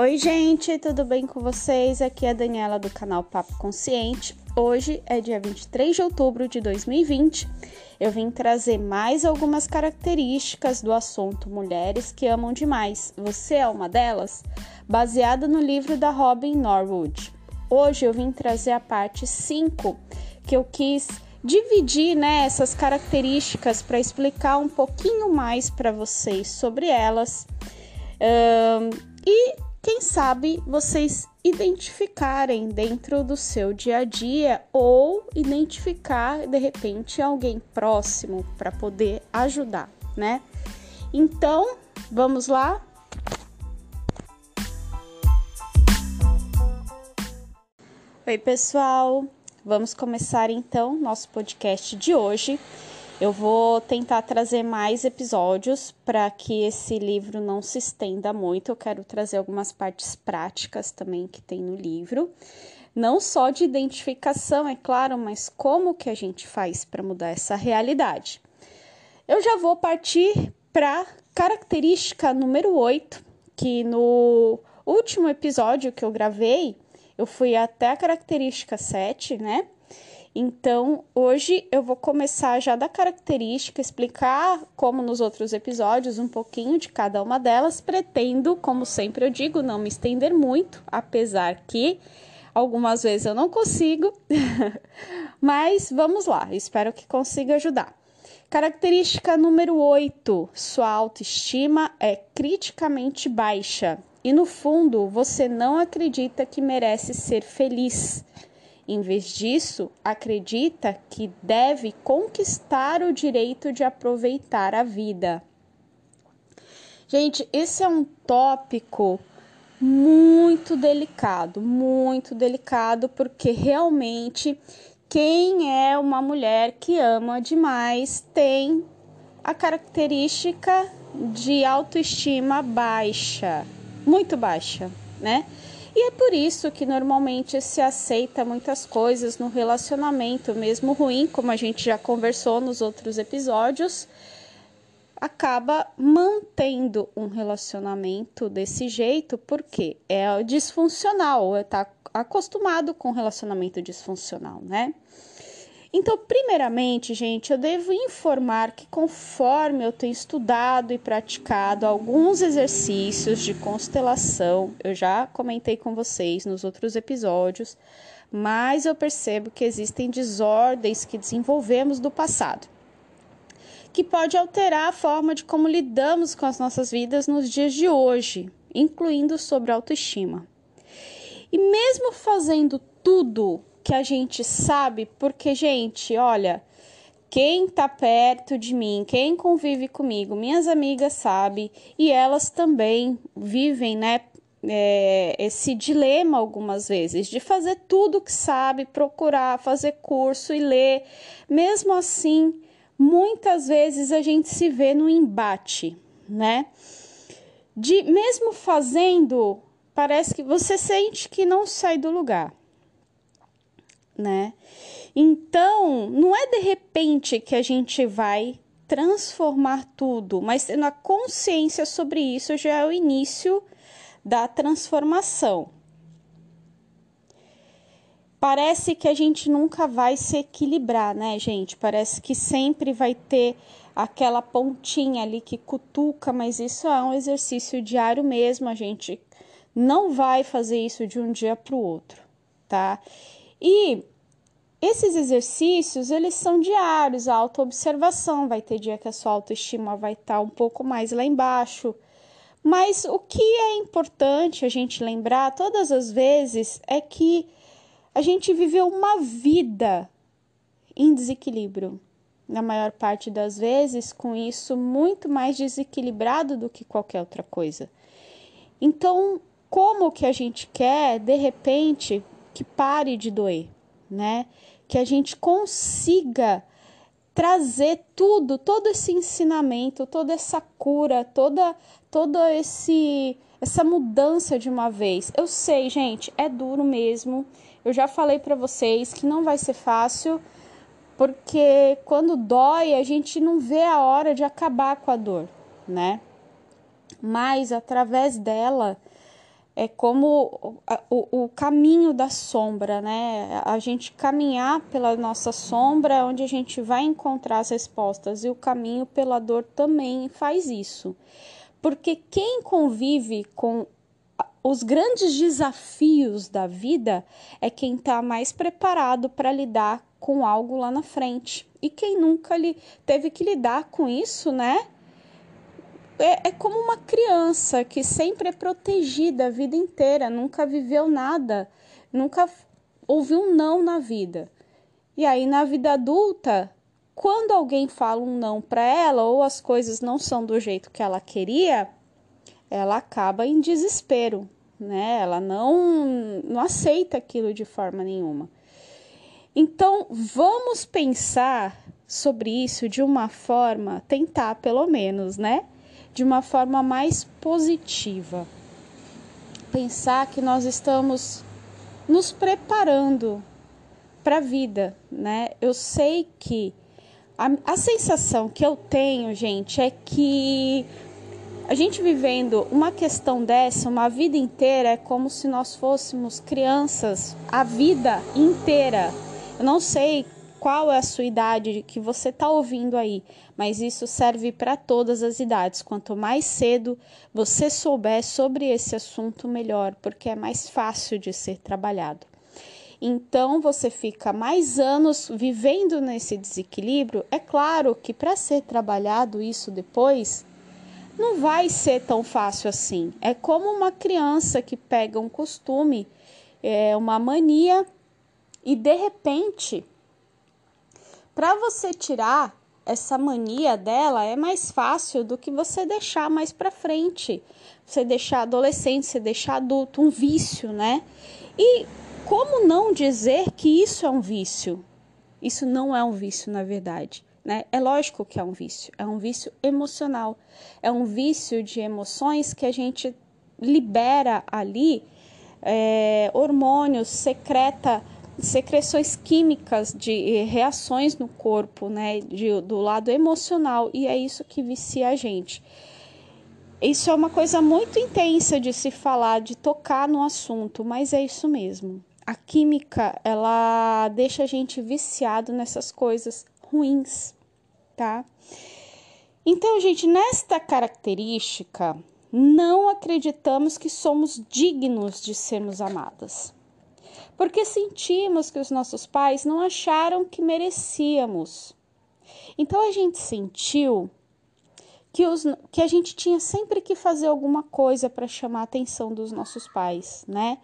Oi, gente, tudo bem com vocês? Aqui é a Daniela do canal Papo Consciente. Hoje é dia 23 de outubro de 2020. Eu vim trazer mais algumas características do assunto Mulheres que Amam Demais. Você é uma delas? Baseada no livro da Robin Norwood. Hoje eu vim trazer a parte 5 que eu quis dividir né, essas características para explicar um pouquinho mais para vocês sobre elas. Um, e quem sabe vocês identificarem dentro do seu dia a dia ou identificar de repente alguém próximo para poder ajudar, né? Então, vamos lá? Oi, pessoal. Vamos começar então nosso podcast de hoje. Eu vou tentar trazer mais episódios para que esse livro não se estenda muito. Eu quero trazer algumas partes práticas também que tem no livro. Não só de identificação, é claro, mas como que a gente faz para mudar essa realidade. Eu já vou partir para característica número 8, que no último episódio que eu gravei, eu fui até a característica 7, né? Então, hoje eu vou começar já da característica, explicar como nos outros episódios um pouquinho de cada uma delas. Pretendo, como sempre eu digo, não me estender muito, apesar que algumas vezes eu não consigo. Mas vamos lá, espero que consiga ajudar. Característica número 8: sua autoestima é criticamente baixa e no fundo você não acredita que merece ser feliz. Em vez disso, acredita que deve conquistar o direito de aproveitar a vida. Gente, esse é um tópico muito delicado, muito delicado, porque realmente quem é uma mulher que ama demais tem a característica de autoestima baixa, muito baixa, né? E é por isso que normalmente se aceita muitas coisas no relacionamento, mesmo ruim, como a gente já conversou nos outros episódios, acaba mantendo um relacionamento desse jeito porque é disfuncional, está acostumado com relacionamento disfuncional, né? Então, primeiramente, gente, eu devo informar que conforme eu tenho estudado e praticado alguns exercícios de constelação, eu já comentei com vocês nos outros episódios, mas eu percebo que existem desordens que desenvolvemos do passado, que pode alterar a forma de como lidamos com as nossas vidas nos dias de hoje, incluindo sobre autoestima. E mesmo fazendo tudo que a gente sabe, porque, gente, olha, quem tá perto de mim, quem convive comigo, minhas amigas sabem e elas também vivem, né? É, esse dilema algumas vezes de fazer tudo que sabe, procurar, fazer curso e ler. Mesmo assim, muitas vezes a gente se vê no embate, né? De mesmo fazendo, parece que você sente que não sai do lugar né? Então, não é de repente que a gente vai transformar tudo, mas tendo a consciência sobre isso já é o início da transformação. Parece que a gente nunca vai se equilibrar, né, gente? Parece que sempre vai ter aquela pontinha ali que cutuca, mas isso é um exercício diário mesmo, a gente não vai fazer isso de um dia para o outro, tá? E esses exercícios, eles são diários, a autoobservação, vai ter dia que a sua autoestima vai estar tá um pouco mais lá embaixo. Mas o que é importante a gente lembrar todas as vezes é que a gente viveu uma vida em desequilíbrio. Na maior parte das vezes, com isso muito mais desequilibrado do que qualquer outra coisa. Então, como que a gente quer, de repente, que pare de doer? né? Que a gente consiga trazer tudo, todo esse ensinamento, toda essa cura, toda todo esse essa mudança de uma vez. Eu sei, gente, é duro mesmo. Eu já falei para vocês que não vai ser fácil, porque quando dói, a gente não vê a hora de acabar com a dor, né? Mas através dela, é como o, o, caminho da sombra, né? A gente caminhar pela nossa sombra é onde a gente vai encontrar as respostas, e o caminho pela dor também faz isso. Porque quem convive com os grandes desafios da vida é quem está mais preparado para lidar com algo lá na frente. E quem nunca li, teve que lidar com isso, né? É, é como uma criança que sempre é protegida a vida inteira, nunca viveu nada, nunca ouviu um não na vida. E aí, na vida adulta, quando alguém fala um não para ela ou as coisas não são do jeito que ela queria, ela acaba em desespero, né? Ela não, não aceita aquilo de forma nenhuma. Então, vamos pensar sobre isso de uma forma, tentar pelo menos, né? De uma forma mais positiva. Pensar que nós estamos nos preparando para a vida, né? Eu sei que a, a sensação que eu tenho, gente, é que a gente vivendo uma questão dessa, uma vida inteira, é como se nós fôssemos crianças a vida inteira. Eu não sei qual é a sua idade que você está ouvindo aí, mas isso serve para todas as idades. Quanto mais cedo você souber sobre esse assunto, melhor, porque é mais fácil de ser trabalhado. Então você fica mais anos vivendo nesse desequilíbrio. É claro que para ser trabalhado isso depois, não vai ser tão fácil assim. É como uma criança que pega um costume, é, uma mania, e de repente, para você tirar essa mania dela é mais fácil do que você deixar mais para frente. Você deixar adolescente, você deixar adulto, um vício, né? E como não dizer que isso é um vício? Isso não é um vício, na verdade. Né? É lógico que é um vício, é um vício emocional, é um vício de emoções que a gente libera ali é, hormônios, secreta secreções químicas de reações no corpo, né, de, do lado emocional, e é isso que vicia a gente. Isso é uma coisa muito intensa de se falar, de tocar no assunto, mas é isso mesmo. A química, ela deixa a gente viciado nessas coisas ruins, tá? Então, gente, nesta característica, não acreditamos que somos dignos de sermos amadas. Porque sentimos que os nossos pais não acharam que merecíamos. Então a gente sentiu que, os, que a gente tinha sempre que fazer alguma coisa para chamar a atenção dos nossos pais, né?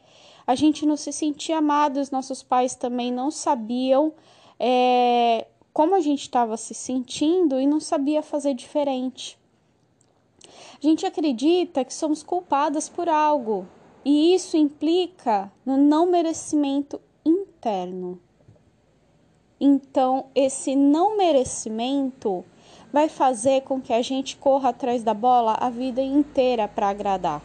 A gente não se sentia amado, os nossos pais também não sabiam é, como a gente estava se sentindo e não sabia fazer diferente. A gente acredita que somos culpadas por algo e isso implica no não merecimento interno. Então, esse não merecimento vai fazer com que a gente corra atrás da bola a vida inteira para agradar.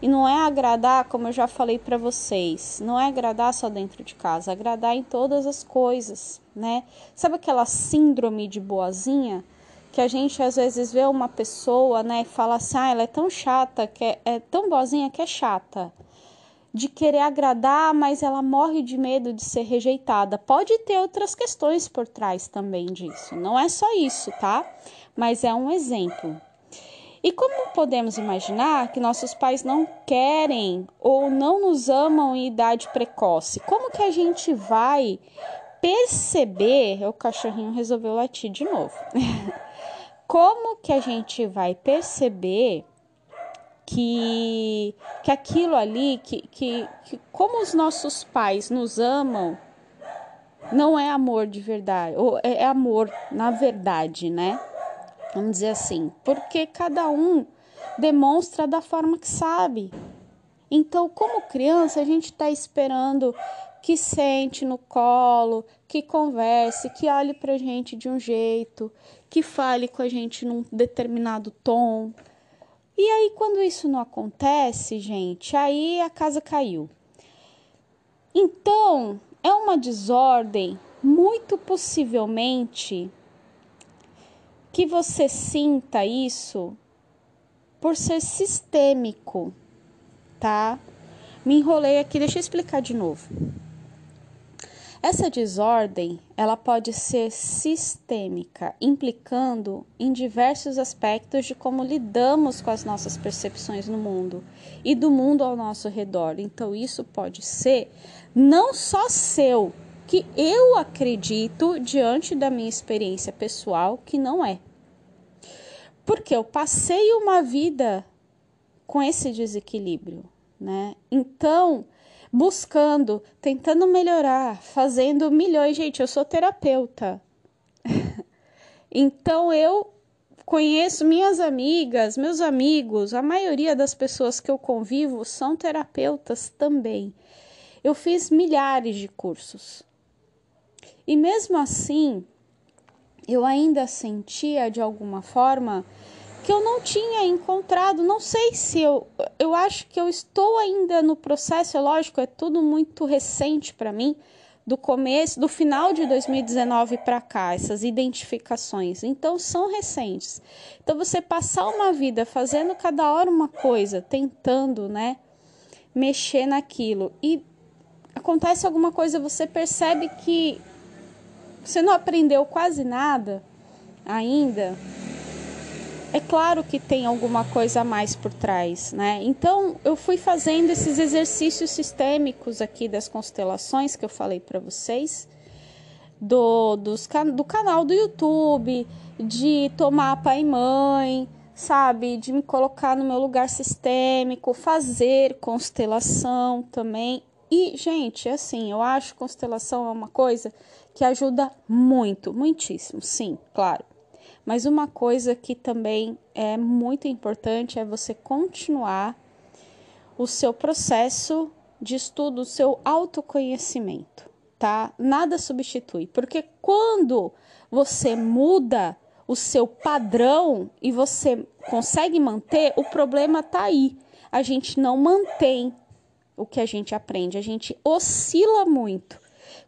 E não é agradar, como eu já falei para vocês, não é agradar só dentro de casa, é agradar em todas as coisas, né? Sabe aquela síndrome de boazinha? Que a gente às vezes vê uma pessoa, né, e fala assim, ah, ela é tão chata, que é, é tão boazinha que é chata. De querer agradar, mas ela morre de medo de ser rejeitada. Pode ter outras questões por trás também disso. Não é só isso, tá? Mas é um exemplo. E como podemos imaginar que nossos pais não querem ou não nos amam em idade precoce? Como que a gente vai perceber? O cachorrinho resolveu latir de novo. como que a gente vai perceber que, que aquilo ali, que, que, que como os nossos pais nos amam, não é amor de verdade, ou é, é amor na verdade, né? vamos dizer assim, porque cada um demonstra da forma que sabe. Então, como criança, a gente está esperando que sente no colo, que converse, que olhe para a gente de um jeito, que fale com a gente num determinado tom. E aí, quando isso não acontece, gente, aí a casa caiu. Então, é uma desordem muito possivelmente que você sinta isso por ser sistêmico, tá? me enrolei aqui, deixa eu explicar de novo. Essa desordem, ela pode ser sistêmica, implicando em diversos aspectos de como lidamos com as nossas percepções no mundo e do mundo ao nosso redor. Então isso pode ser não só seu, que eu acredito diante da minha experiência pessoal que não é. Porque eu passei uma vida com esse desequilíbrio, né? Então, buscando, tentando melhorar, fazendo milhões. Gente, eu sou terapeuta. então eu conheço minhas amigas, meus amigos, a maioria das pessoas que eu convivo são terapeutas também. Eu fiz milhares de cursos. E mesmo assim, eu ainda sentia de alguma forma que eu não tinha encontrado. Não sei se eu. Eu acho que eu estou ainda no processo, é lógico, é tudo muito recente para mim, do começo, do final de 2019 para cá, essas identificações. Então, são recentes. Então, você passar uma vida fazendo cada hora uma coisa, tentando, né, mexer naquilo e acontece alguma coisa, você percebe que você não aprendeu quase nada ainda é claro que tem alguma coisa a mais por trás, né? Então, eu fui fazendo esses exercícios sistêmicos aqui das constelações que eu falei para vocês, do, dos, do canal do YouTube, de tomar pai e mãe, sabe? De me colocar no meu lugar sistêmico, fazer constelação também. E, gente, assim, eu acho constelação é uma coisa que ajuda muito, muitíssimo, sim, claro. Mas uma coisa que também é muito importante é você continuar o seu processo de estudo, o seu autoconhecimento, tá? Nada substitui, porque quando você muda o seu padrão e você consegue manter, o problema tá aí. A gente não mantém o que a gente aprende, a gente oscila muito.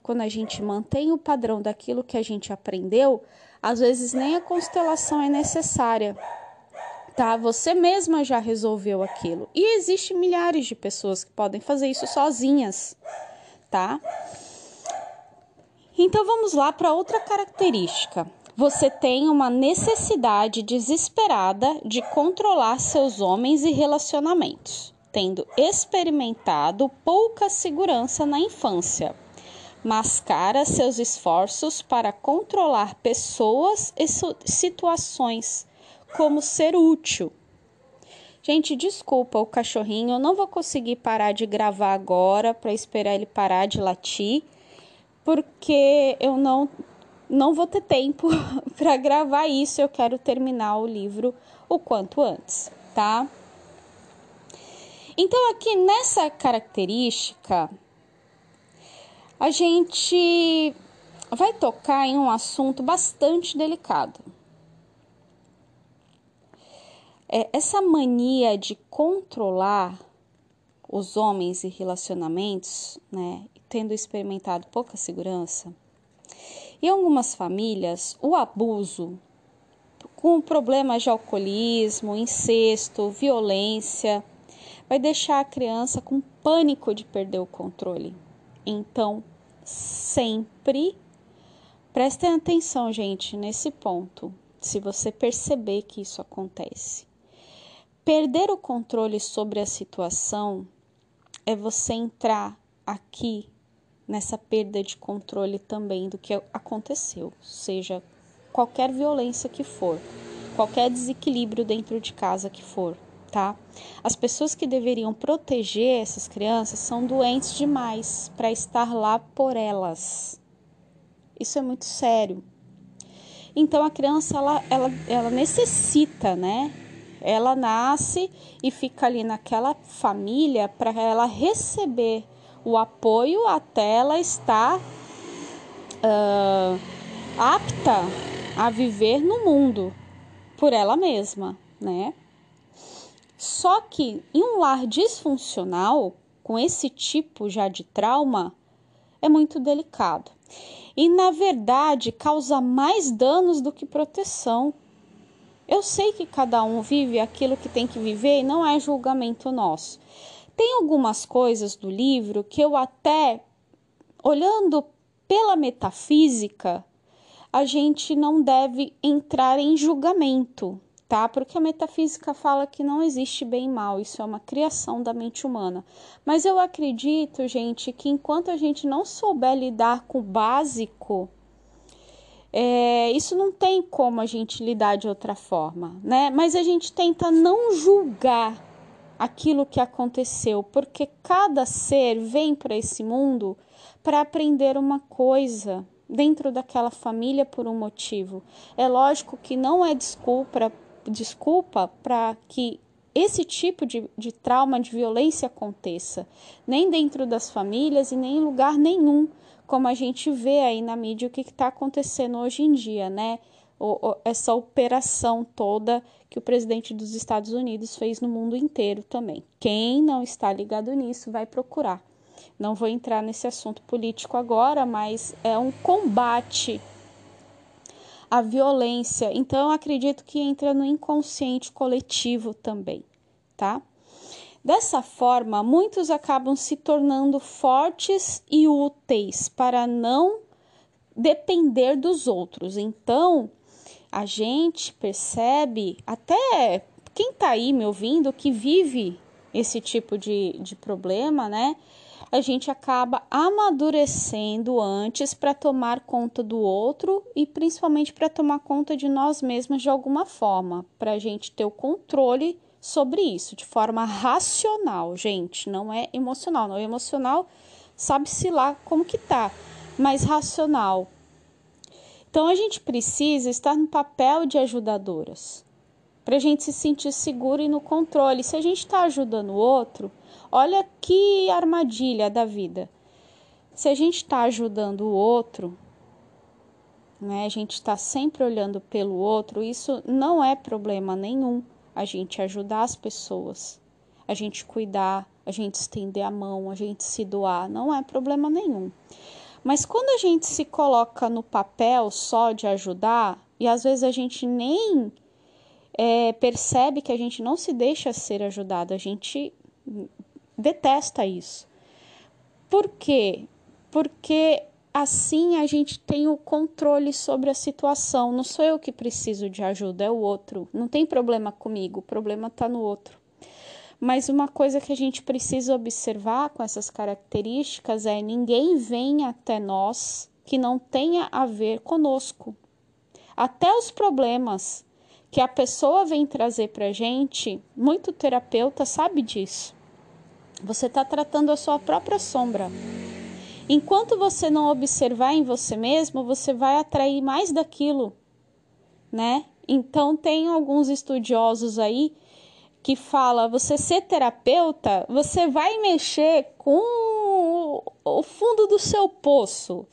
Quando a gente mantém o padrão daquilo que a gente aprendeu, às vezes nem a constelação é necessária. Tá? Você mesma já resolveu aquilo. E existe milhares de pessoas que podem fazer isso sozinhas, tá? Então vamos lá para outra característica. Você tem uma necessidade desesperada de controlar seus homens e relacionamentos, tendo experimentado pouca segurança na infância mascara seus esforços para controlar pessoas e situações, como ser útil. Gente, desculpa o cachorrinho, eu não vou conseguir parar de gravar agora para esperar ele parar de latir, porque eu não não vou ter tempo para gravar isso, eu quero terminar o livro o quanto antes, tá? Então aqui nessa característica a gente vai tocar em um assunto bastante delicado. É, essa mania de controlar os homens e relacionamentos, né, tendo experimentado pouca segurança, em algumas famílias, o abuso com problemas de alcoolismo, incesto, violência, vai deixar a criança com pânico de perder o controle. Então, sempre prestem atenção, gente, nesse ponto. Se você perceber que isso acontece, perder o controle sobre a situação é você entrar aqui nessa perda de controle também do que aconteceu, seja qualquer violência que for, qualquer desequilíbrio dentro de casa que for tá? As pessoas que deveriam proteger essas crianças são doentes demais para estar lá por elas. Isso é muito sério. Então a criança ela, ela, ela necessita, né? Ela nasce e fica ali naquela família para ela receber o apoio até ela estar uh, apta a viver no mundo por ela mesma, né? Só que em um lar disfuncional, com esse tipo já de trauma, é muito delicado. E na verdade causa mais danos do que proteção. Eu sei que cada um vive aquilo que tem que viver e não é julgamento nosso. Tem algumas coisas do livro que eu até, olhando pela metafísica, a gente não deve entrar em julgamento, tá? Porque a metafísica fala que não existe bem e mal, isso é uma criação da mente humana. Mas eu acredito, gente, que enquanto a gente não souber lidar com o básico, é, isso não tem como a gente lidar de outra forma, né? Mas a gente tenta não julgar aquilo que aconteceu, porque cada ser vem para esse mundo para aprender uma coisa dentro daquela família por um motivo. É lógico que não é desculpa desculpa para que esse tipo de, de trauma, de violência aconteça, nem dentro das famílias e nem em lugar nenhum, como a gente vê aí na mídia o que está acontecendo hoje em dia, né? O, o, essa operação toda que o presidente dos Estados Unidos fez no mundo inteiro também. Quem não está ligado nisso vai procurar. Não vou entrar nesse assunto político agora, mas é um combate à violência. Então, acredito que entra no inconsciente coletivo também, tá? Dessa forma, muitos acabam se tornando fortes e úteis para não depender dos outros. Então, a gente percebe, até quem está aí me ouvindo, que vive esse tipo de, de problema, né? A gente acaba amadurecendo antes para tomar conta do outro e principalmente para tomar conta de nós mesmos de alguma forma, para a gente ter o controle sobre isso de forma racional, gente, não é emocional, não é emocional, sabe-se lá como que tá, mas racional, então a gente precisa estar no papel de ajudadoras, para a gente se sentir seguro e no controle. Se a gente está ajudando o outro, olha que armadilha da vida. Se a gente está ajudando o outro, né, a gente está sempre olhando pelo outro, isso não é problema nenhum. A gente ajudar as pessoas, a gente cuidar, a gente estender a mão, a gente se doar, não é problema nenhum. Mas quando a gente se coloca no papel só de ajudar, e às vezes a gente nem é, percebe que a gente não se deixa ser ajudado, a gente detesta isso. Por quê? Porque assim a gente tem o controle sobre a situação. Não sou eu que preciso de ajuda, é o outro. Não tem problema comigo, o problema está no outro. Mas uma coisa que a gente precisa observar com essas características é ninguém vem até nós que não tenha a ver conosco. Até os problemas que a pessoa vem trazer para gente, muito terapeuta sabe disso. Você está tratando a sua própria sombra. Enquanto você não observar em você mesmo, você vai atrair mais daquilo, né? Então tem alguns estudiosos aí que fala você ser terapeuta, você vai mexer com o fundo do seu poço,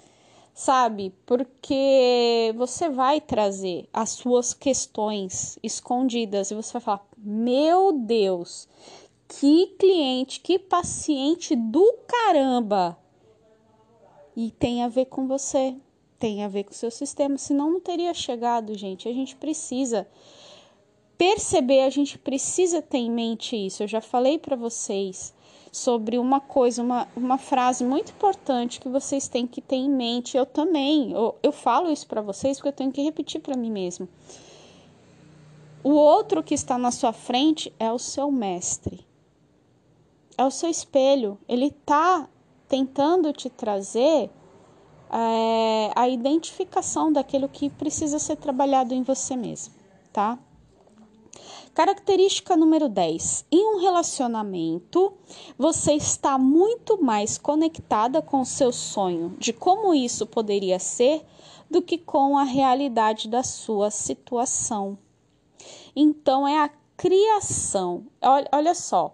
sabe? Porque você vai trazer as suas questões escondidas e você vai falar: "Meu Deus, que cliente, que paciente do caramba!" E tem a ver com você, tem a ver com o seu sistema, senão não teria chegado, gente. A gente precisa perceber, a gente precisa ter em mente isso. Eu já falei para vocês sobre uma coisa, uma, uma frase muito importante que vocês têm que ter em mente. Eu também, eu, eu falo isso para vocês porque eu tenho que repetir para mim mesmo. O outro que está na sua frente é o seu mestre, é o seu espelho. Ele está tentando te trazer é, a identificação daquilo que precisa ser trabalhado em você mesmo, tá? Característica número 10. Em um relacionamento, você está muito mais conectada com o seu sonho de como isso poderia ser do que com a realidade da sua situação. Então, é a criação. Olha, olha só,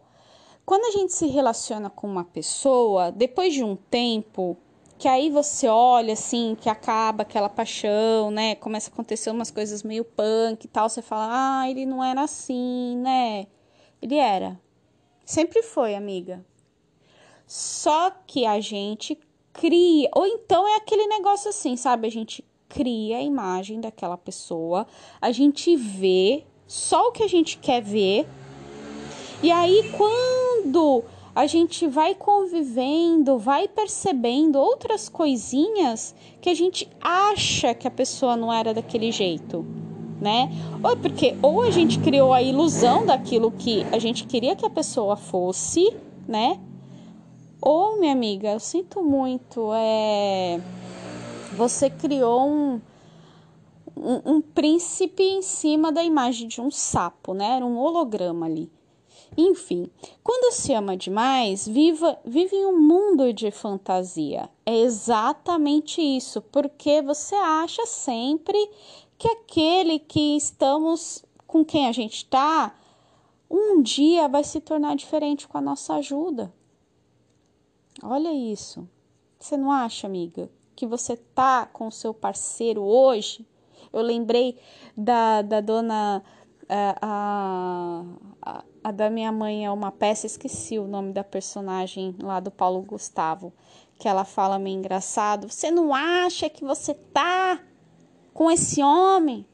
quando a gente se relaciona com uma pessoa, depois de um tempo, que aí você olha assim, que acaba aquela paixão, né? Começa a acontecer umas coisas meio punk e tal, você fala: "Ah, ele não era assim, né?" Ele era. Sempre foi, amiga. Só que a gente cria, ou então é aquele negócio assim, sabe? A gente cria a imagem daquela pessoa, a gente vê só o que a gente quer ver. E aí quando a gente vai convivendo, vai percebendo outras coisinhas que a gente acha que a pessoa não era daquele jeito, né? Ou porque ou a gente criou a ilusão daquilo que a gente queria que a pessoa fosse, né? Ou, minha amiga, eu sinto muito, é você criou um um, um príncipe em cima da imagem de um sapo, né? Era um holograma ali. Enfim, quando se ama demais, viva, vive em um mundo de fantasia. É exatamente isso, porque você acha sempre que aquele que estamos com quem a gente está, um dia vai se tornar diferente com a nossa ajuda. Olha isso. Você não acha, amiga, que você tá com o seu parceiro hoje? Eu lembrei da, da dona. A, a, a, a da minha mãe é uma peça, esqueci o nome da personagem lá do Paulo Gustavo, que ela fala meio engraçado. Você não acha que você tá com esse homem?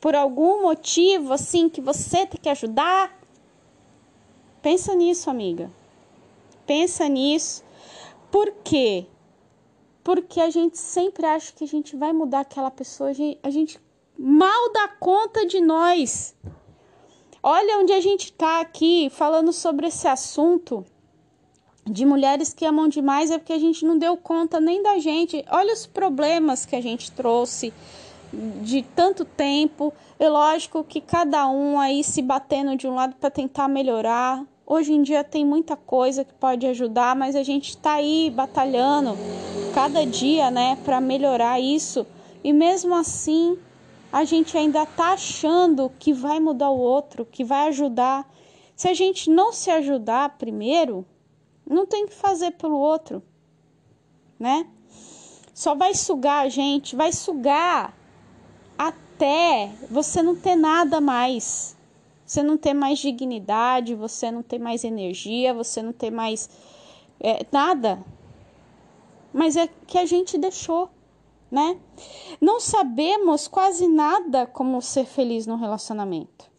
Por algum motivo assim que você tem que ajudar? Pensa nisso, amiga. Pensa nisso. Por quê? Porque a gente sempre acha que a gente vai mudar aquela pessoa, a gente mal dá conta de nós. Olha onde a gente está aqui falando sobre esse assunto de mulheres que amam demais é porque a gente não deu conta nem da gente. Olha os problemas que a gente trouxe de tanto tempo. É lógico que cada um aí se batendo de um lado para tentar melhorar. Hoje em dia tem muita coisa que pode ajudar, mas a gente está aí batalhando cada dia, né, para melhorar isso. E mesmo assim, a gente ainda está achando que vai mudar o outro, que vai ajudar. Se a gente não se ajudar primeiro, não tem que fazer pelo outro, né? Só vai sugar a gente, vai sugar até você não ter nada mais. Você não ter mais dignidade, você não ter mais energia, você não ter mais é, nada. Mas é que a gente deixou né? Não sabemos quase nada como ser feliz no relacionamento.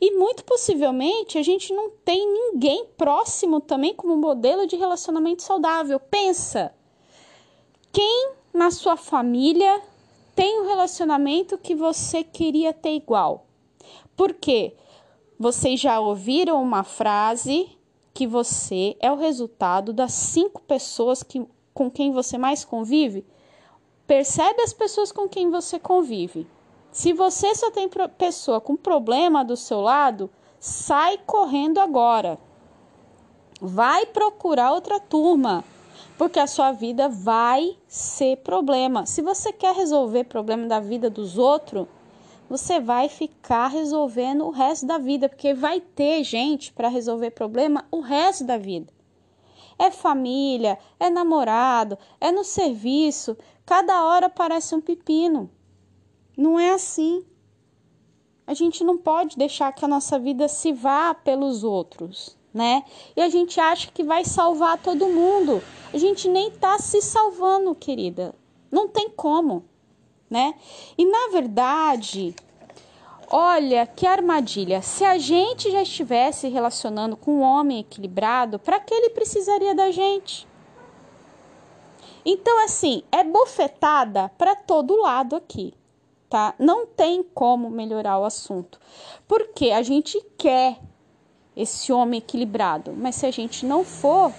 E muito possivelmente a gente não tem ninguém próximo também como modelo de relacionamento saudável. Pensa, quem na sua família tem um relacionamento que você queria ter igual? Por quê? Vocês já ouviram uma frase que você é o resultado das cinco pessoas que, com quem você mais convive? Percebe as pessoas com quem você convive. Se você só tem pessoa com problema do seu lado, sai correndo agora. Vai procurar outra turma, porque a sua vida vai ser problema. Se você quer resolver problema da vida dos outros, você vai ficar resolvendo o resto da vida, porque vai ter gente para resolver problema o resto da vida. É família, é namorado, é no serviço, Cada hora parece um pepino. Não é assim. A gente não pode deixar que a nossa vida se vá pelos outros, né? E a gente acha que vai salvar todo mundo. A gente nem tá se salvando, querida. Não tem como, né? E na verdade, olha que armadilha. Se a gente já estivesse relacionando com um homem equilibrado, para que ele precisaria da gente? Então, assim, é bofetada para todo lado aqui, tá? Não tem como melhorar o assunto. Porque a gente quer esse homem equilibrado, mas se a gente não for,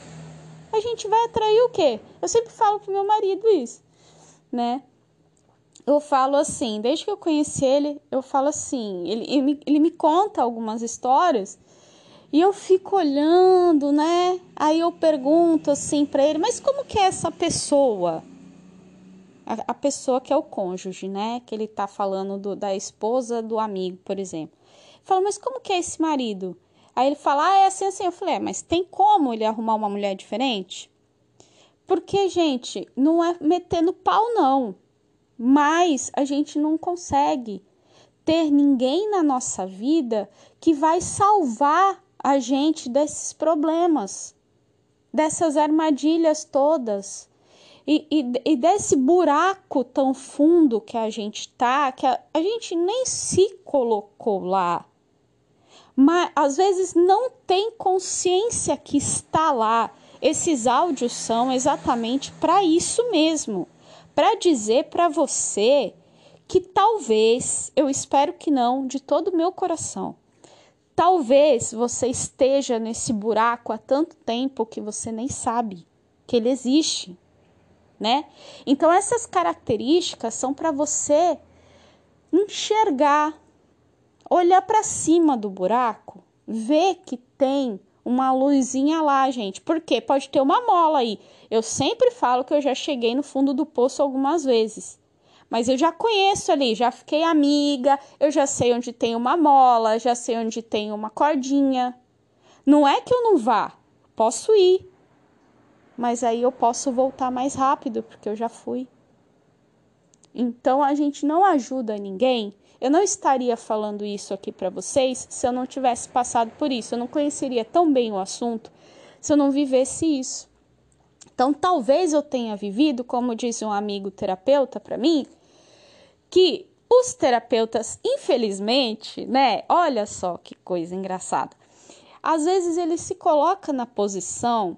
a gente vai atrair o quê? Eu sempre falo pro meu marido isso, né? Eu falo assim, desde que eu conheci ele, eu falo assim, ele, ele, me, ele me conta algumas histórias e eu fico olhando, né? Aí eu pergunto assim para ele, mas como que é essa pessoa? A, a, pessoa que é o cônjuge, né? Que ele tá falando do, da esposa do amigo, por exemplo. Fala, mas como que é esse marido? Aí ele fala, ah, é assim, assim. Eu falei, é, mas tem como ele arrumar uma mulher diferente? Porque, gente, não é metendo pau, não. Mas a gente não consegue ter ninguém na nossa vida que vai salvar a gente desses problemas, dessas armadilhas todas. E, e, e, desse buraco tão fundo que a gente tá, que a, a gente nem se colocou lá. mas às vezes não tem consciência que está lá. Esses áudios são exatamente para isso mesmo, para dizer para você que talvez, eu espero que não, de todo o meu coração, talvez você esteja nesse buraco há tanto tempo que você nem sabe que ele existe, né? Então essas características são para você enxergar, olhar para cima do buraco, ver que tem uma luzinha lá, gente. Porque pode ter uma mola aí. Eu sempre falo que eu já cheguei no fundo do poço algumas vezes. Mas eu já conheço ali, já fiquei amiga, eu já sei onde tem uma mola, já sei onde tem uma cordinha. Não é que eu não vá, posso ir. Mas aí eu posso voltar mais rápido, porque eu já fui. Então a gente não ajuda ninguém. Eu não estaria falando isso aqui para vocês se eu não tivesse passado por isso. Eu não conheceria tão bem o assunto se eu não vivesse isso. Então, talvez eu tenha vivido, como diz um amigo terapeuta para mim, que os terapeutas, infelizmente, né? Olha só que coisa engraçada. Às vezes ele se coloca na posição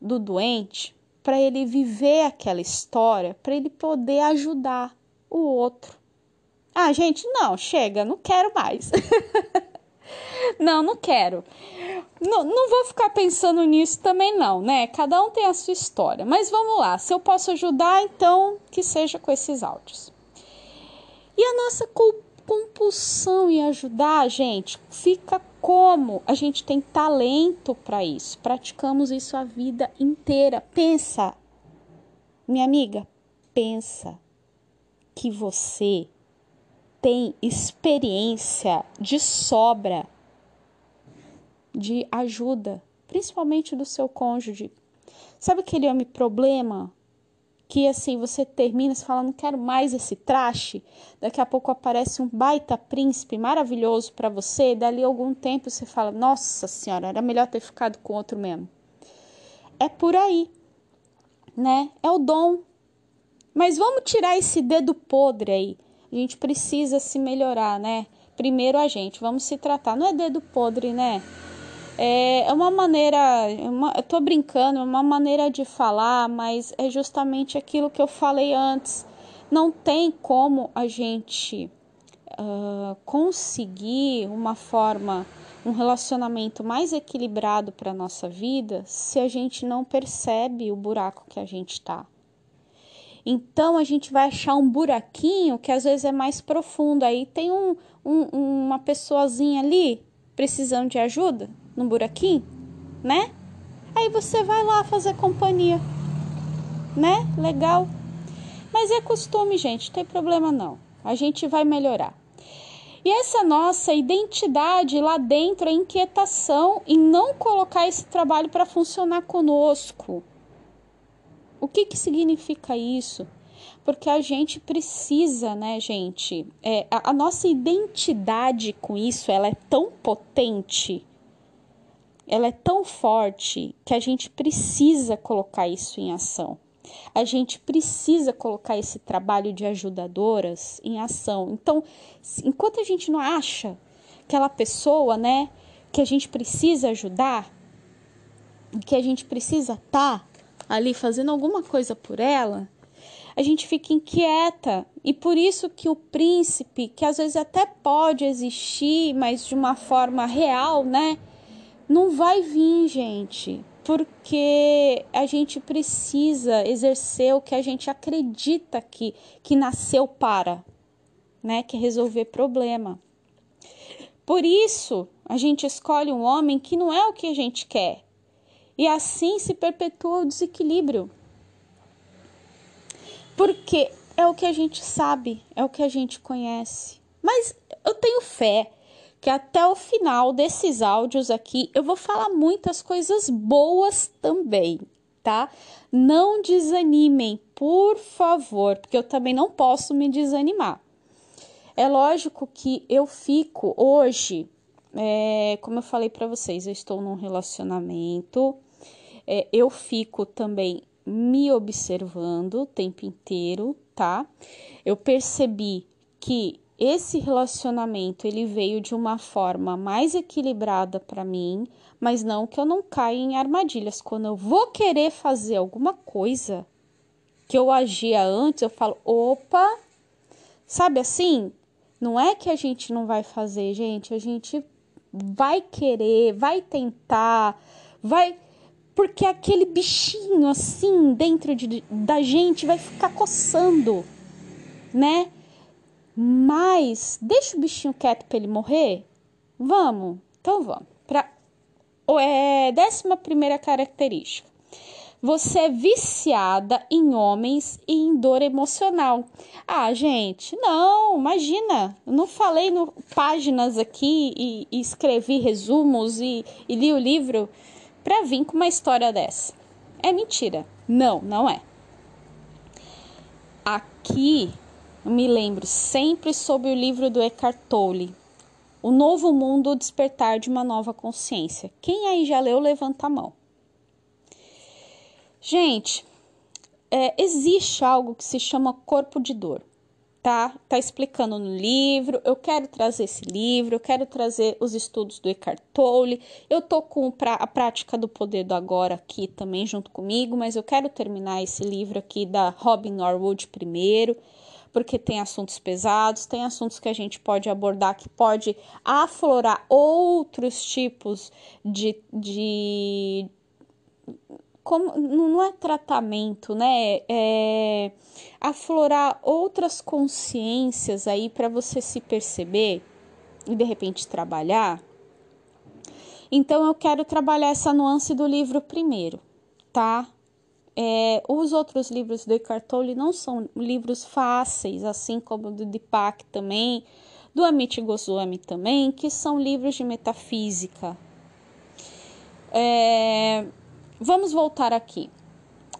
do doente para ele viver aquela história, para ele poder ajudar o outro. Ah, gente, não, chega, não quero mais. não, não quero. Não, não vou ficar pensando nisso também, não, né? Cada um tem a sua história. Mas vamos lá, se eu posso ajudar, então que seja com esses áudios. E a nossa compulsão em ajudar, gente, fica como? A gente tem talento para isso, praticamos isso a vida inteira. Pensa, minha amiga, pensa que você tem experiência de sobra de ajuda, principalmente do seu cônjuge. Sabe aquele homem problema que assim você termina se fala não quero mais esse traste, daqui a pouco aparece um baita príncipe maravilhoso para você, dali algum tempo você fala nossa senhora era melhor ter ficado com outro mesmo. É por aí, né? É o dom. Mas vamos tirar esse dedo podre aí. A gente precisa se melhorar, né? Primeiro a gente, vamos se tratar. Não é dedo podre, né? É, é uma maneira, é uma, eu tô brincando, é uma maneira de falar, mas é justamente aquilo que eu falei antes. Não tem como a gente uh, conseguir uma forma, um relacionamento mais equilibrado para nossa vida se a gente não percebe o buraco que a gente está. Então a gente vai achar um buraquinho que às vezes é mais profundo. Aí tem um, um, uma pessoazinha ali precisando de ajuda no buraquinho, né? Aí você vai lá fazer companhia, né? Legal. Mas é costume, gente, não tem problema não. A gente vai melhorar. E essa nossa identidade lá dentro, a inquietação em não colocar esse trabalho para funcionar conosco. O que, que significa isso? Porque a gente precisa, né, gente? É, a, a nossa identidade com isso, ela é tão potente ela é tão forte que a gente precisa colocar isso em ação. A gente precisa colocar esse trabalho de ajudadoras em ação. Então, enquanto a gente não acha aquela pessoa, né, que a gente precisa ajudar, que a gente precisa estar tá ali fazendo alguma coisa por ela, a gente fica inquieta. E por isso que o príncipe, que às vezes até pode existir, mas de uma forma real, né? não vai vir, gente, porque a gente precisa exercer o que a gente acredita que, que nasceu para, né? Que é resolver problema. Por isso, a gente escolhe um homem que não é o que a gente quer. E assim se perpetua o desequilíbrio. Porque é o que a gente sabe, é o que a gente conhece. Mas eu tenho fé que até o final desses áudios aqui eu vou falar muitas coisas boas também, tá? Não desanimem, por favor, porque eu também não posso me desanimar. É lógico que eu fico hoje, é, como eu falei para vocês, eu estou num relacionamento, é, eu fico também me observando o tempo inteiro, tá? Eu percebi que esse relacionamento ele veio de uma forma mais equilibrada para mim, mas não que eu não caia em armadilhas. Quando eu vou querer fazer alguma coisa que eu agia antes, eu falo, opa, sabe assim? Não é que a gente não vai fazer, gente, a gente vai querer, vai tentar, vai porque aquele bichinho assim dentro de, da gente vai ficar coçando, né? Mas deixa o bichinho quieto para ele morrer? Vamos, então vamos. Pra, é, décima primeira característica. Você é viciada em homens e em dor emocional. Ah, gente, não, imagina. Não falei no, páginas aqui e, e escrevi resumos e, e li o livro para vir com uma história dessa. É mentira. Não, não é. Aqui me lembro sempre sobre o livro do Eckhart Tolle, O Novo Mundo, o Despertar de uma Nova Consciência. Quem aí já leu, levanta a mão. Gente, é, existe algo que se chama corpo de dor tá, tá explicando no livro. Eu quero trazer esse livro, eu quero trazer os estudos do Eckhart Tolle. Eu tô com a prática do poder do agora aqui também junto comigo, mas eu quero terminar esse livro aqui da Robin Norwood primeiro, porque tem assuntos pesados, tem assuntos que a gente pode abordar que pode aflorar outros tipos de, de como não é tratamento, né? É aflorar outras consciências aí para você se perceber e de repente trabalhar. Então eu quero trabalhar essa nuance do livro primeiro, tá? É, os outros livros do Eckhart Tolle não são livros fáceis, assim como do Deepak também, do Amit Goswami também, que são livros de metafísica. É, Vamos voltar aqui.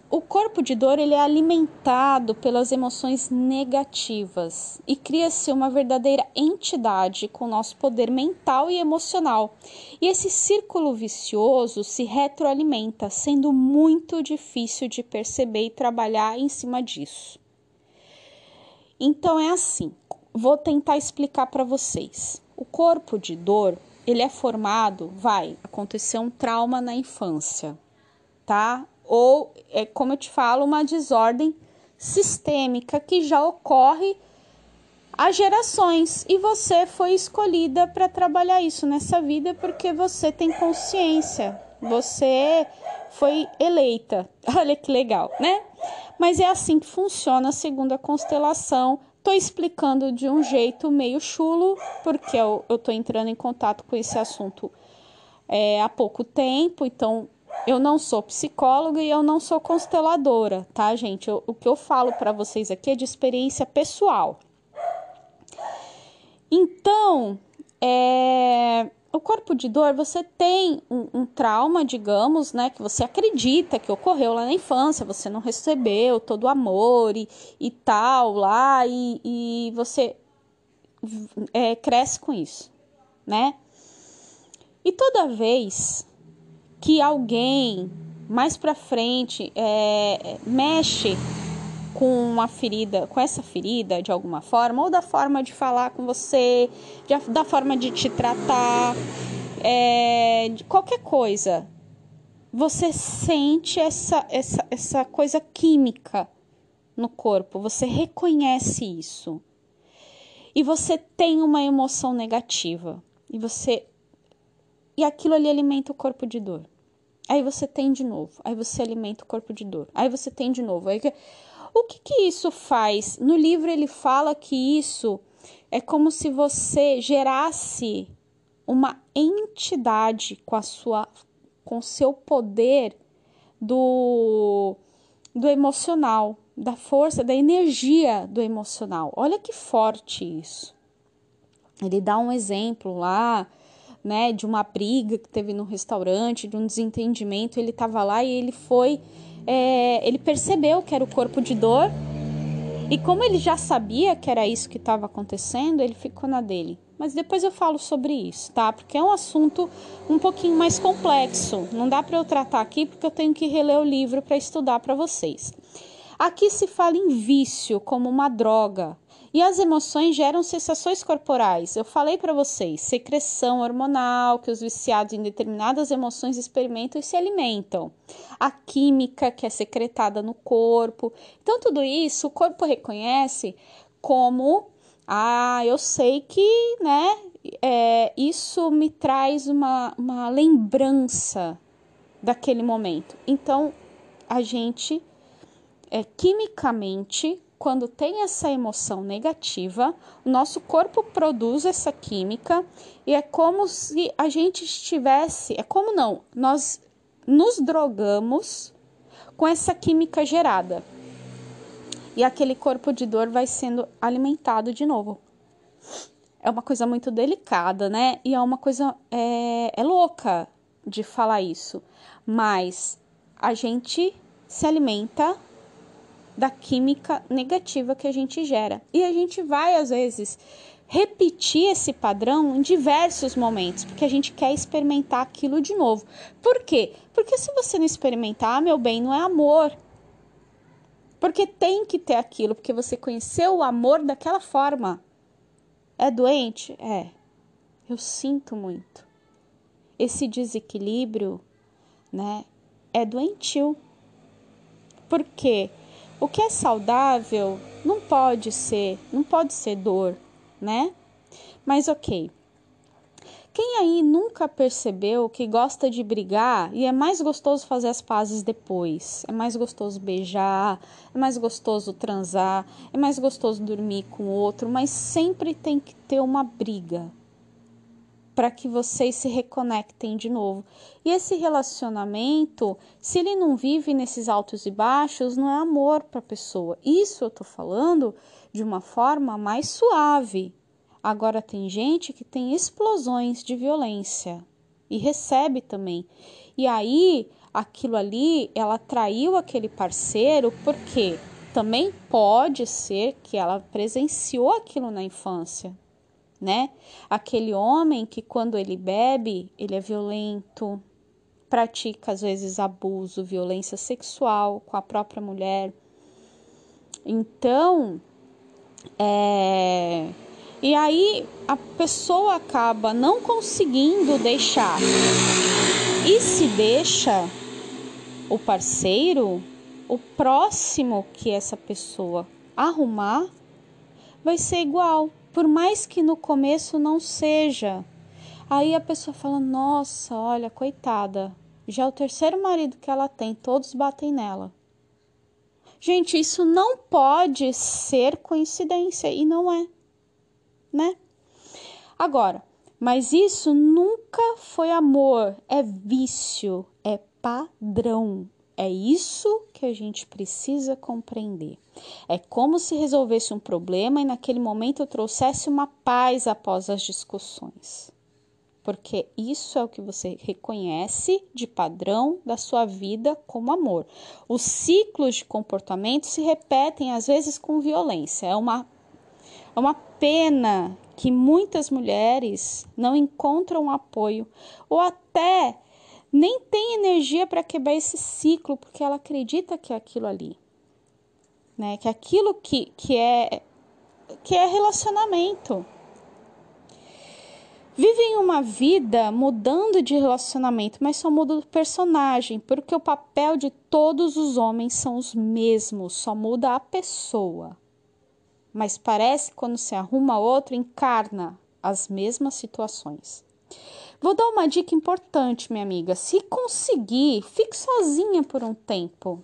O corpo de dor ele é alimentado pelas emoções negativas e cria-se uma verdadeira entidade com nosso poder mental e emocional. E esse círculo vicioso se retroalimenta, sendo muito difícil de perceber e trabalhar em cima disso. Então é assim, vou tentar explicar para vocês. O corpo de dor, ele é formado, vai acontecer um trauma na infância tá? Ou, é, como eu te falo, uma desordem sistêmica que já ocorre há gerações e você foi escolhida para trabalhar isso nessa vida porque você tem consciência, você foi eleita. Olha que legal, né? Mas é assim que funciona segundo a constelação. Tô explicando de um jeito meio chulo, porque eu, eu tô entrando em contato com esse assunto é, há pouco tempo, então eu não sou psicóloga e eu não sou consteladora, tá, gente? Eu, o que eu falo para vocês aqui é de experiência pessoal. Então, é, o corpo de dor, você tem um, um, trauma, digamos, né, que você acredita que ocorreu lá na infância, você não recebeu todo o amor e, e tal lá, e, e você é, cresce com isso, né? E toda vez que alguém mais para frente é, mexe com uma ferida, com essa ferida de alguma forma, ou da forma de falar com você, de, da forma de te tratar, é, de qualquer coisa, você sente essa, essa, essa coisa química no corpo, você reconhece isso. E você tem uma emoção negativa. E você. E aquilo ali alimenta o corpo de dor. Aí você tem de novo. Aí você alimenta o corpo de dor. Aí você tem de novo. Aí... O que, que isso faz? No livro ele fala que isso é como se você gerasse uma entidade com a sua com seu poder do do emocional, da força, da energia do emocional. Olha que forte isso. Ele dá um exemplo lá né, de uma briga que teve no restaurante, de um desentendimento, ele estava lá e ele foi, é, ele percebeu que era o corpo de dor e como ele já sabia que era isso que estava acontecendo, ele ficou na dele. Mas depois eu falo sobre isso, tá? Porque é um assunto um pouquinho mais complexo. Não dá para eu tratar aqui porque eu tenho que reler o livro para estudar para vocês. Aqui se fala em vício como uma droga, E as emoções geram sensações corporais. Eu falei para vocês, secreção hormonal que os viciados em determinadas emoções experimentam e se alimentam. A química que é secretada no corpo. Então, tudo isso o corpo reconhece como ah, eu sei que, né, é, isso me traz uma, uma lembrança daquele momento. Então, a gente, é, quimicamente, quando tem essa emoção negativa, o nosso corpo produz essa química e é como se a gente estivesse, é como não, nós nos drogamos com essa química gerada e aquele corpo de dor vai sendo alimentado de novo. É uma coisa muito delicada, né? E é uma coisa é, é louca de falar isso, mas a gente se alimenta da química negativa que a gente gera e a gente vai às vezes repetir esse padrão em diversos momentos, porque a gente quer experimentar aquilo de novo. Por quê? Porque se você não experimentar, meu bem, não é amor, porque tem que ter aquilo, porque você conheceu o amor daquela forma. É doente? É. Eu sinto muito. Esse desequilíbrio, né, é doentio. Porque o que é saudável não pode ser, não pode ser dor, né? Mas OK. Quem aí nunca percebeu que gosta de brigar e é mais gostoso fazer as pazes depois? É mais gostoso beijar, é mais gostoso transar, é mais gostoso dormir com outro, mas sempre tem que ter uma briga para que vocês se reconectem de novo. E esse relacionamento, se ele não vive nesses altos e baixos, não é amor para a pessoa. Isso eu tô falando de uma forma mais suave, Agora tem gente que tem explosões de violência e recebe também. E aí, aquilo ali, ela traiu aquele parceiro porque também pode ser que ela presenciou aquilo na infância, né? Aquele homem que quando ele bebe, ele é violento, pratica às vezes abuso, violência sexual com a própria mulher. Então, é, e aí a pessoa acaba não conseguindo deixar. E se deixa o parceiro, o próximo que essa pessoa arrumar vai ser igual, por mais que no começo não seja. Aí a pessoa fala: "Nossa, olha, coitada, já é o terceiro marido que ela tem, todos batem nela". Gente, isso não pode ser coincidência e não é né? Agora, mas isso nunca foi amor, é vício, é padrão. É isso que a gente precisa compreender. É como se resolvesse um problema e naquele momento eu trouxesse uma paz após as discussões. Porque isso é o que você reconhece de padrão da sua vida como amor. Os ciclos de comportamento se repetem às vezes com violência. É uma é uma pena que muitas mulheres não encontram apoio ou até nem têm energia para quebrar esse ciclo porque ela acredita que é aquilo ali, né? Que é aquilo que, que é que é relacionamento. Vivem uma vida mudando de relacionamento, mas só muda o personagem, porque o papel de todos os homens são os mesmos, só muda a pessoa mas parece quando se arruma outro encarna as mesmas situações. Vou dar uma dica importante, minha amiga. Se conseguir, fique sozinha por um tempo.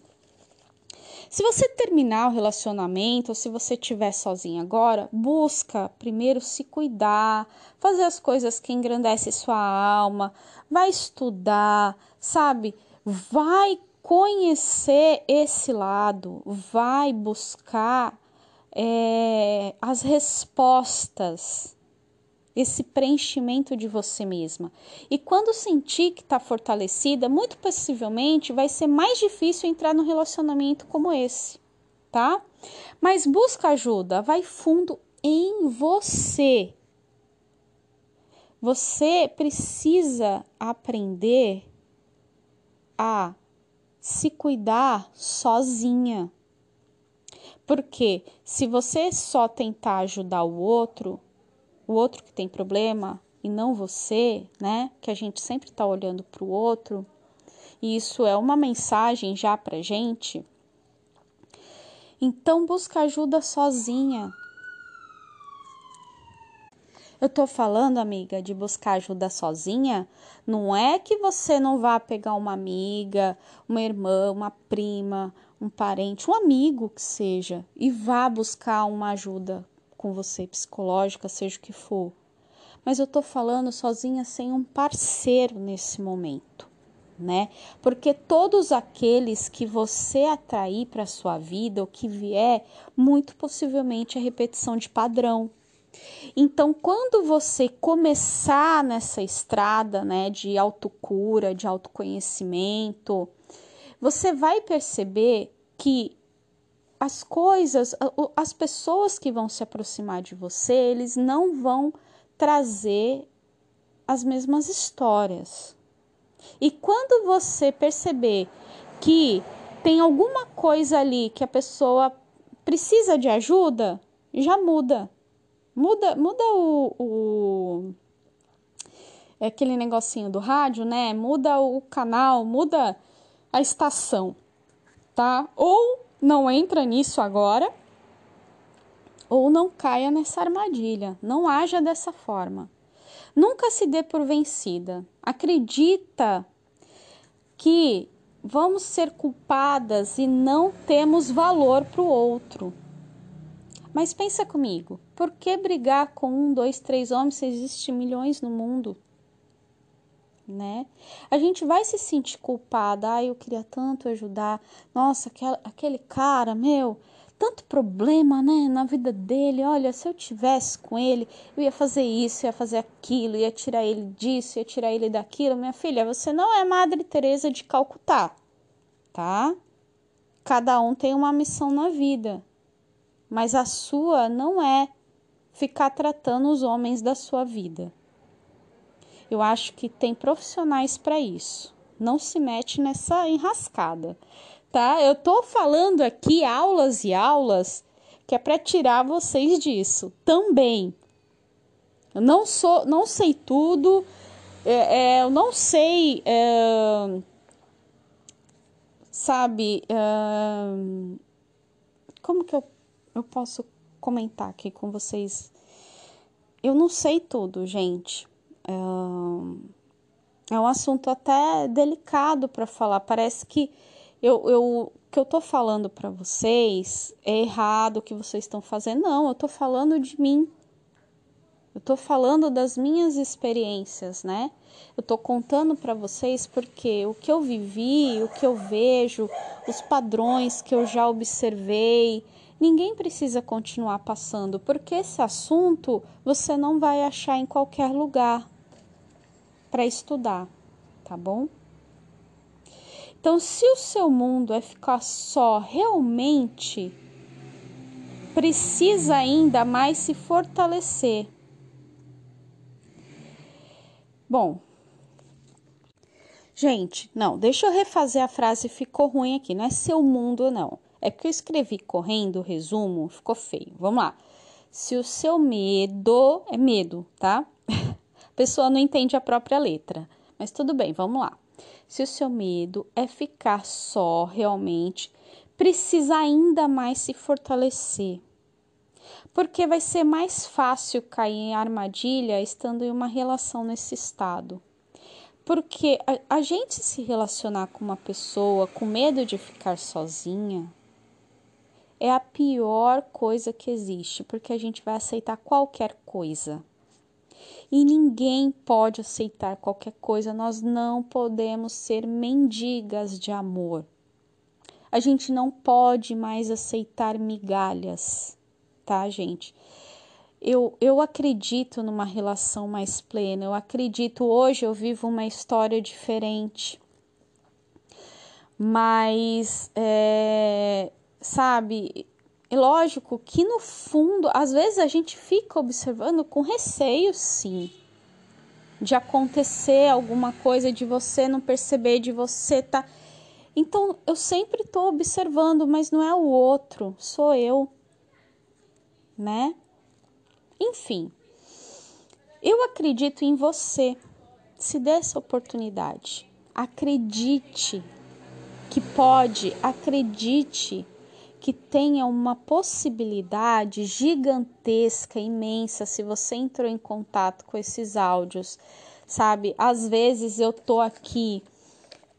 Se você terminar o relacionamento, ou se você estiver sozinha agora, busca primeiro se cuidar, fazer as coisas que engrandecem sua alma, vai estudar, sabe? Vai conhecer esse lado, vai buscar é, as respostas, esse preenchimento de você mesma. E quando sentir que está fortalecida, muito possivelmente vai ser mais difícil entrar num relacionamento como esse, tá? Mas busca ajuda, vai fundo em você. Você precisa aprender a se cuidar sozinha Porque se você só tentar ajudar o outro, o outro que tem problema e não você, né? Que a gente sempre está olhando para o outro, e isso é uma mensagem já para gente. Então busca ajuda sozinha. Eu tô falando, amiga, de buscar ajuda sozinha. Não é que você não vá pegar uma amiga, uma irmã, uma prima, um parente, um amigo que seja, e vá buscar uma ajuda com você, psicológica, seja o que for. Mas eu tô falando sozinha sem um parceiro nesse momento né? Porque todos aqueles que você atrair para sua vida, ou que vier, muito possivelmente é repetição de padrão. Então, quando você começar nessa estrada, né, de autocura, de autoconhecimento, você vai perceber que as coisas, as pessoas que vão se aproximar de você, eles não vão trazer as mesmas histórias. E quando você perceber que tem alguma coisa ali que a pessoa precisa de ajuda, já muda. Muda, muda o, o é aquele negocinho do rádio, né? Muda o canal, muda a estação, tá? Ou não entra nisso agora, ou não caia nessa armadilha. Não haja dessa forma. Nunca se dê por vencida. Acredita que vamos ser culpadas e não temos valor para o outro. Mas pensa comigo, por que brigar com um, dois, três homens se existem milhões no mundo? Né? A gente vai se sentir culpada, ah, eu queria tanto ajudar, nossa, aquele, aquele cara, meu, tanto problema, né, na vida dele. Olha, se eu tivesse com ele, eu ia fazer isso, ia fazer aquilo, ia tirar ele disso, ia tirar ele daquilo. Minha filha, você não é Madre Teresa de Calcutá, tá? Cada um tem uma missão na vida, mas a sua não é ficar tratando os homens da sua vida. Eu acho que tem profissionais para isso. Não se mete nessa enrascada tá? Eu tô falando aqui aulas e aulas que é para tirar vocês disso também. Eu não sou, não sei tudo, é, é, eu não sei, é, sabe, é, como que eu, eu posso comentar aqui com vocês? Eu não sei tudo, gente. É, é um assunto até delicado para falar. Parece que eu, eu, que eu tô falando para vocês é errado o que vocês estão fazendo. Não, eu tô falando de mim. Eu tô falando das minhas experiências, né? Eu tô contando para vocês porque o que eu vivi, o que eu vejo, os padrões que eu já observei, ninguém precisa continuar passando, porque esse assunto você não vai achar em qualquer lugar para estudar, tá bom? Então, se o seu mundo é ficar só, realmente precisa ainda mais se fortalecer. Bom, gente, não, deixa eu refazer a frase, ficou ruim aqui. Não é seu mundo, não. É porque eu escrevi correndo o resumo, ficou feio. Vamos lá. Se o seu medo é medo, tá? A pessoa não entende a própria letra, mas tudo bem, vamos lá se o seu medo é ficar só realmente, precisa ainda mais se fortalecer. Porque vai ser mais fácil cair em armadilha estando em uma relação nesse estado. Porque a, a gente se relacionar com uma pessoa com medo de ficar sozinha é a pior coisa que existe, porque a gente vai aceitar qualquer coisa e ninguém pode aceitar qualquer coisa, nós não podemos ser mendigas de amor. A gente não pode mais aceitar migalhas, tá, gente? Eu, eu acredito numa relação mais plena, eu acredito hoje eu vivo uma história diferente. Mas, é, sabe, e lógico que no fundo, às vezes a gente fica observando com receio, sim, de acontecer alguma coisa, de você não perceber, de você tá. Então eu sempre estou observando, mas não é o outro, sou eu, né? Enfim, eu acredito em você. Se dê essa oportunidade, acredite que pode, acredite que tenha uma possibilidade gigantesca, imensa, se você entrou em contato com esses áudios, sabe? Às vezes eu tô aqui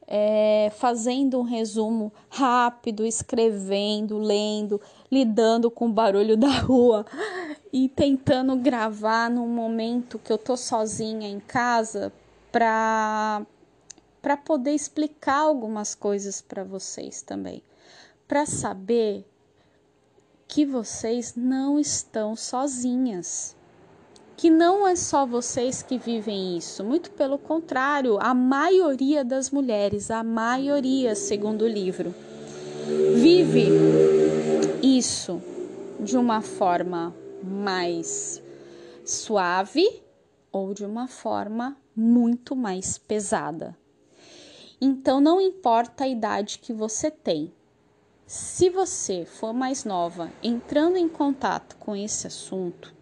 é, fazendo um resumo rápido, escrevendo, lendo, lidando com o barulho da rua e tentando gravar num momento que eu tô sozinha em casa para para poder explicar algumas coisas para vocês também, para saber que vocês não estão sozinhas que não é só vocês que vivem isso, muito pelo contrário, a maioria das mulheres, a maioria, segundo o livro, vive isso de uma forma mais suave ou de uma forma muito mais pesada. Então, não importa a idade que você tem, se você for mais nova entrando em contato com esse assunto,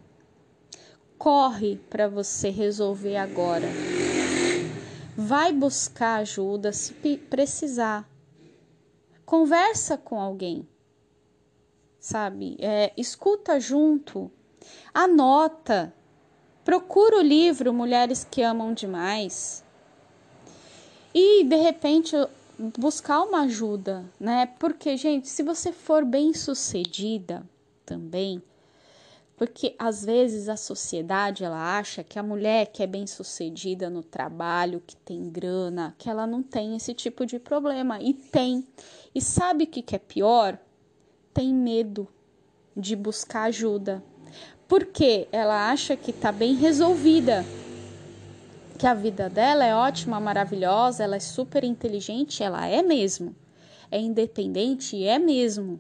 corre para você resolver agora. Vai buscar ajuda se precisar. Conversa com alguém, sabe? É, escuta junto, anota, procura o livro Mulheres que Amam Demais e de repente buscar uma ajuda, né? Porque, gente, se você for bem sucedida também, porque às vezes a sociedade ela acha que a mulher que é bem sucedida no trabalho, que tem grana, que ela não tem esse tipo de problema e tem. E sabe o que, que é pior? Tem medo de buscar ajuda. Porque ela acha que está bem resolvida, que a vida dela é ótima, maravilhosa, ela é super inteligente, ela é mesmo. É independente, é mesmo.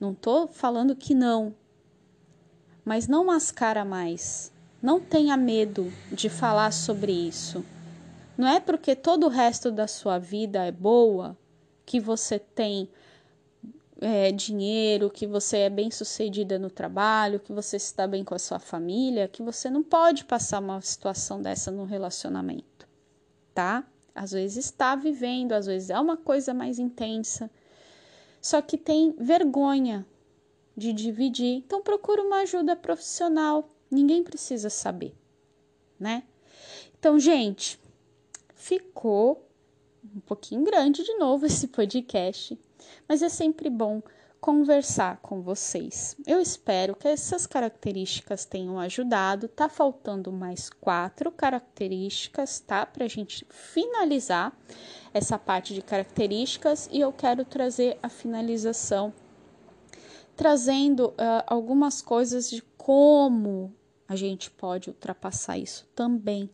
Não tô falando que não, mas não mascara mais. Não tenha medo de falar sobre isso. Não é porque todo o resto da sua vida é boa que você tem é, dinheiro, que você é bem sucedida no trabalho, que você está bem com a sua família, que você não pode passar uma situação dessa no relacionamento, tá? Às vezes está vivendo, às vezes é uma coisa mais intensa, só que tem vergonha de dividir. Então procura uma ajuda profissional. Ninguém precisa saber, né? Então, gente, ficou um pouquinho grande de novo esse podcast, mas é sempre bom conversar com vocês. Eu espero que essas características tenham ajudado. Tá faltando mais quatro características, tá? Para a gente finalizar essa parte de características e eu quero trazer a finalização trazendo uh, algumas coisas de como a gente pode ultrapassar isso também.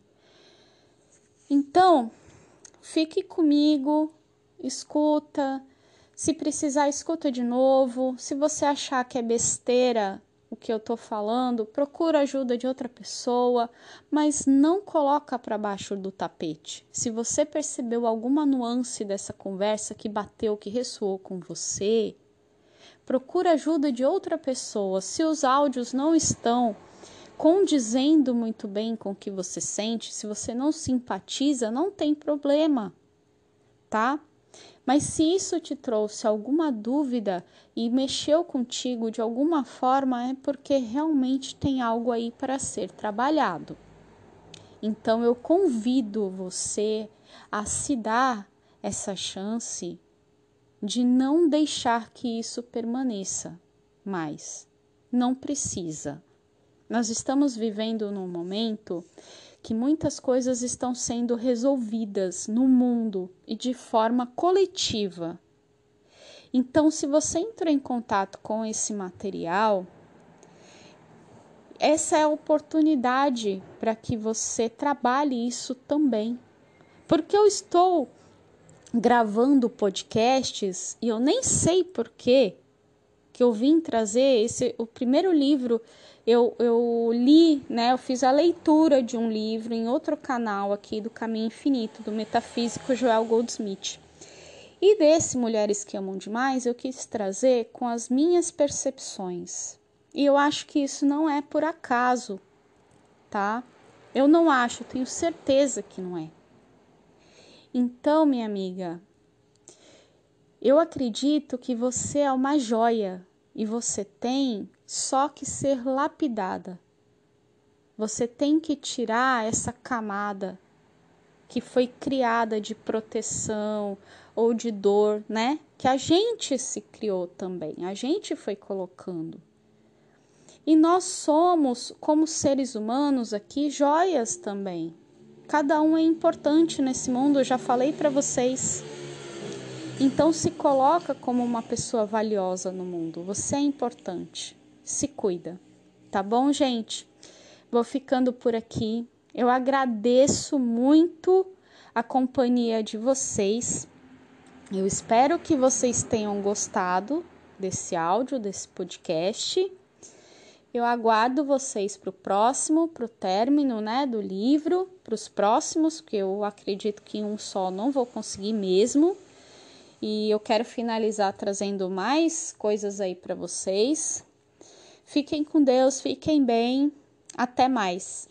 Então, fique comigo, escuta. Se precisar, escuta de novo. Se você achar que é besteira o que eu tô falando, procura ajuda de outra pessoa, mas não coloca para baixo do tapete. Se você percebeu alguma nuance dessa conversa que bateu, que ressoou com você, procura ajuda de outra pessoa. Se os áudios não estão condizendo muito bem com o que você sente, se você não simpatiza, não tem problema, tá? Mas se isso te trouxe alguma dúvida e mexeu contigo de alguma forma, é porque realmente tem algo aí para ser trabalhado. Então eu convido você a se dar essa chance de não deixar que isso permaneça mais. Não precisa. Nós estamos vivendo num momento que muitas coisas estão sendo resolvidas no mundo e de forma coletiva. Então, se você entrou em contato com esse material, essa é a oportunidade para que você trabalhe isso também. Porque eu estou gravando podcasts e eu nem sei por que eu vim trazer esse o primeiro livro eu, eu li, né, eu fiz a leitura de um livro em outro canal aqui do Caminho Infinito, do metafísico Joel Goldsmith. E desse Mulheres que Amam Demais, eu quis trazer com as minhas percepções. E eu acho que isso não é por acaso, tá? Eu não acho, tenho certeza que não é. Então, minha amiga, eu acredito que você é uma joia e você tem só que ser lapidada. Você tem que tirar essa camada que foi criada de proteção ou de dor, né? Que a gente se criou também, a gente foi colocando. E nós somos, como seres humanos aqui, joias também. Cada um é importante nesse mundo, eu já falei para vocês. Então se coloca como uma pessoa valiosa no mundo. Você é importante. Se cuida. Tá bom, gente? Vou ficando por aqui. Eu agradeço muito a companhia de vocês. Eu espero que vocês tenham gostado desse áudio, desse podcast. Eu aguardo vocês para o próximo, para o término né, do livro, para os próximos, que eu acredito que um só não vou conseguir mesmo. E eu quero finalizar trazendo mais coisas aí para vocês. Fiquem com Deus, fiquem bem. Até mais.